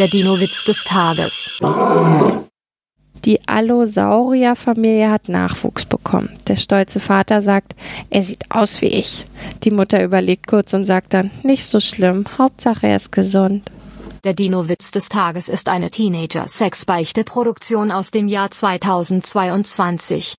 Der Dino-Witz des Tages. Die Allosaurier-Familie hat Nachwuchs bekommen. Der stolze Vater sagt, er sieht aus wie ich. Die Mutter überlegt kurz und sagt dann, nicht so schlimm, Hauptsache er ist gesund. Der Dino-Witz des Tages ist eine Teenager-Sex-Beichte-Produktion aus dem Jahr 2022.